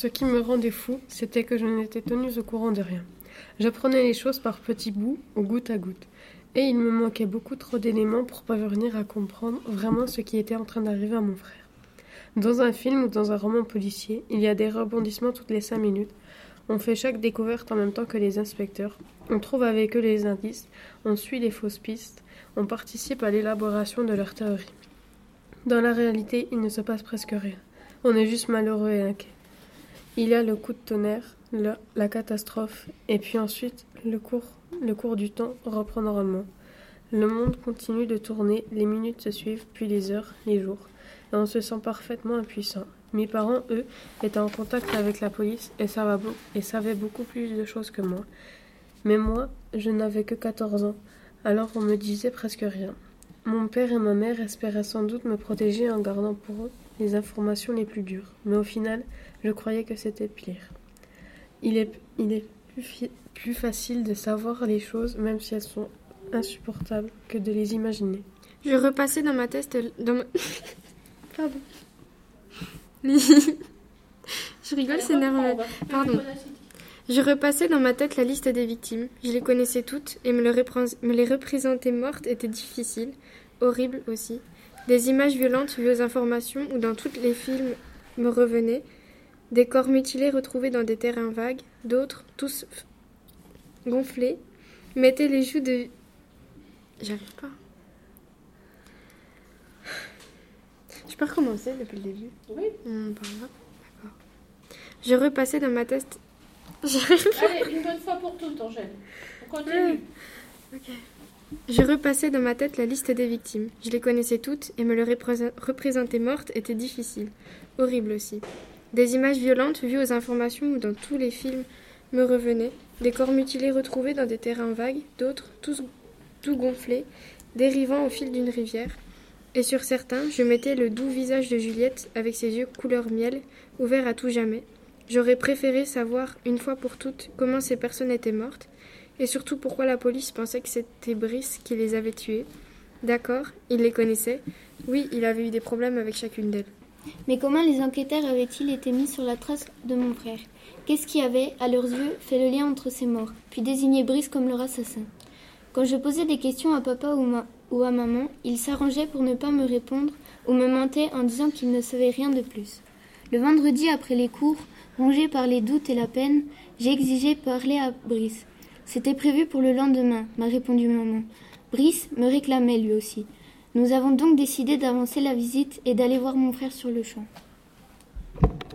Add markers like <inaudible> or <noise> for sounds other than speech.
Ce qui me rendait fou, c'était que je n'étais tenue au courant de rien. J'apprenais les choses par petits bouts ou goutte à goutte. Et il me manquait beaucoup trop d'éléments pour parvenir à comprendre vraiment ce qui était en train d'arriver à mon frère. Dans un film ou dans un roman policier, il y a des rebondissements toutes les cinq minutes. On fait chaque découverte en même temps que les inspecteurs. On trouve avec eux les indices. On suit les fausses pistes. On participe à l'élaboration de leurs théories. Dans la réalité, il ne se passe presque rien. On est juste malheureux et inquiet. Il y a le coup de tonnerre, la, catastrophe, et puis ensuite le cours, le cours du temps reprend normalement. Le monde continue de tourner, les minutes se suivent, puis les heures, les jours, et on se sent parfaitement impuissant. Mes parents, eux, étaient en contact avec la police et, savaient, et savaient beaucoup plus de choses que moi. Mais moi, je n'avais que 14 ans, alors on me disait presque rien. Mon père et ma mère espéraient sans doute me protéger en gardant pour eux les informations les plus dures, mais au final, je croyais que c'était pire. Il est, il est plus, plus facile de savoir les choses, même si elles sont insupportables, que de les imaginer. Je repassais dans ma tête. Dans ma... <laughs> Pardon. <laughs> je rigole, c'est nerveux. Pardon. Je repassais dans ma tête la liste des victimes. Je les connaissais toutes et me, le me les représenter mortes était difficile, horrible aussi. Des images violentes vues aux informations ou dans tous les films me revenaient. Des corps mutilés retrouvés dans des terrains vagues, d'autres, tous gonflés, mettaient les joues de. J'arrive pas. Je peux recommencer depuis le début? Oui. Hum, D'accord. Je repassais dans ma tête. Allez, une bonne fois pour toutes, Angèle. On continue. Ok. Je repassais dans ma tête la liste des victimes. Je les connaissais toutes et me les représenter mortes était difficile. Horrible aussi. Des images violentes vues aux informations ou dans tous les films me revenaient. Des corps mutilés retrouvés dans des terrains vagues, d'autres tous tout gonflés, dérivant au fil d'une rivière. Et sur certains, je mettais le doux visage de Juliette avec ses yeux couleur miel, ouverts à tout jamais. J'aurais préféré savoir, une fois pour toutes, comment ces personnes étaient mortes, et surtout pourquoi la police pensait que c'était Brice qui les avait tuées. D'accord, il les connaissait. Oui, il avait eu des problèmes avec chacune d'elles. Mais comment les enquêteurs avaient-ils été mis sur la trace de mon frère? Qu'est-ce qui avait, à leurs yeux, fait le lien entre ces morts, puis désigné Brice comme leur assassin? Quand je posais des questions à papa ou, à maman, ils s'arrangeaient pour ne pas me répondre ou me mentaient en disant qu'ils ne savaient rien de plus. Le vendredi après les cours, rongé par les doutes et la peine, j'ai exigé parler à Brice. C'était prévu pour le lendemain, m'a répondu maman. Brice me réclamait lui aussi. Nous avons donc décidé d'avancer la visite et d'aller voir mon frère sur le champ.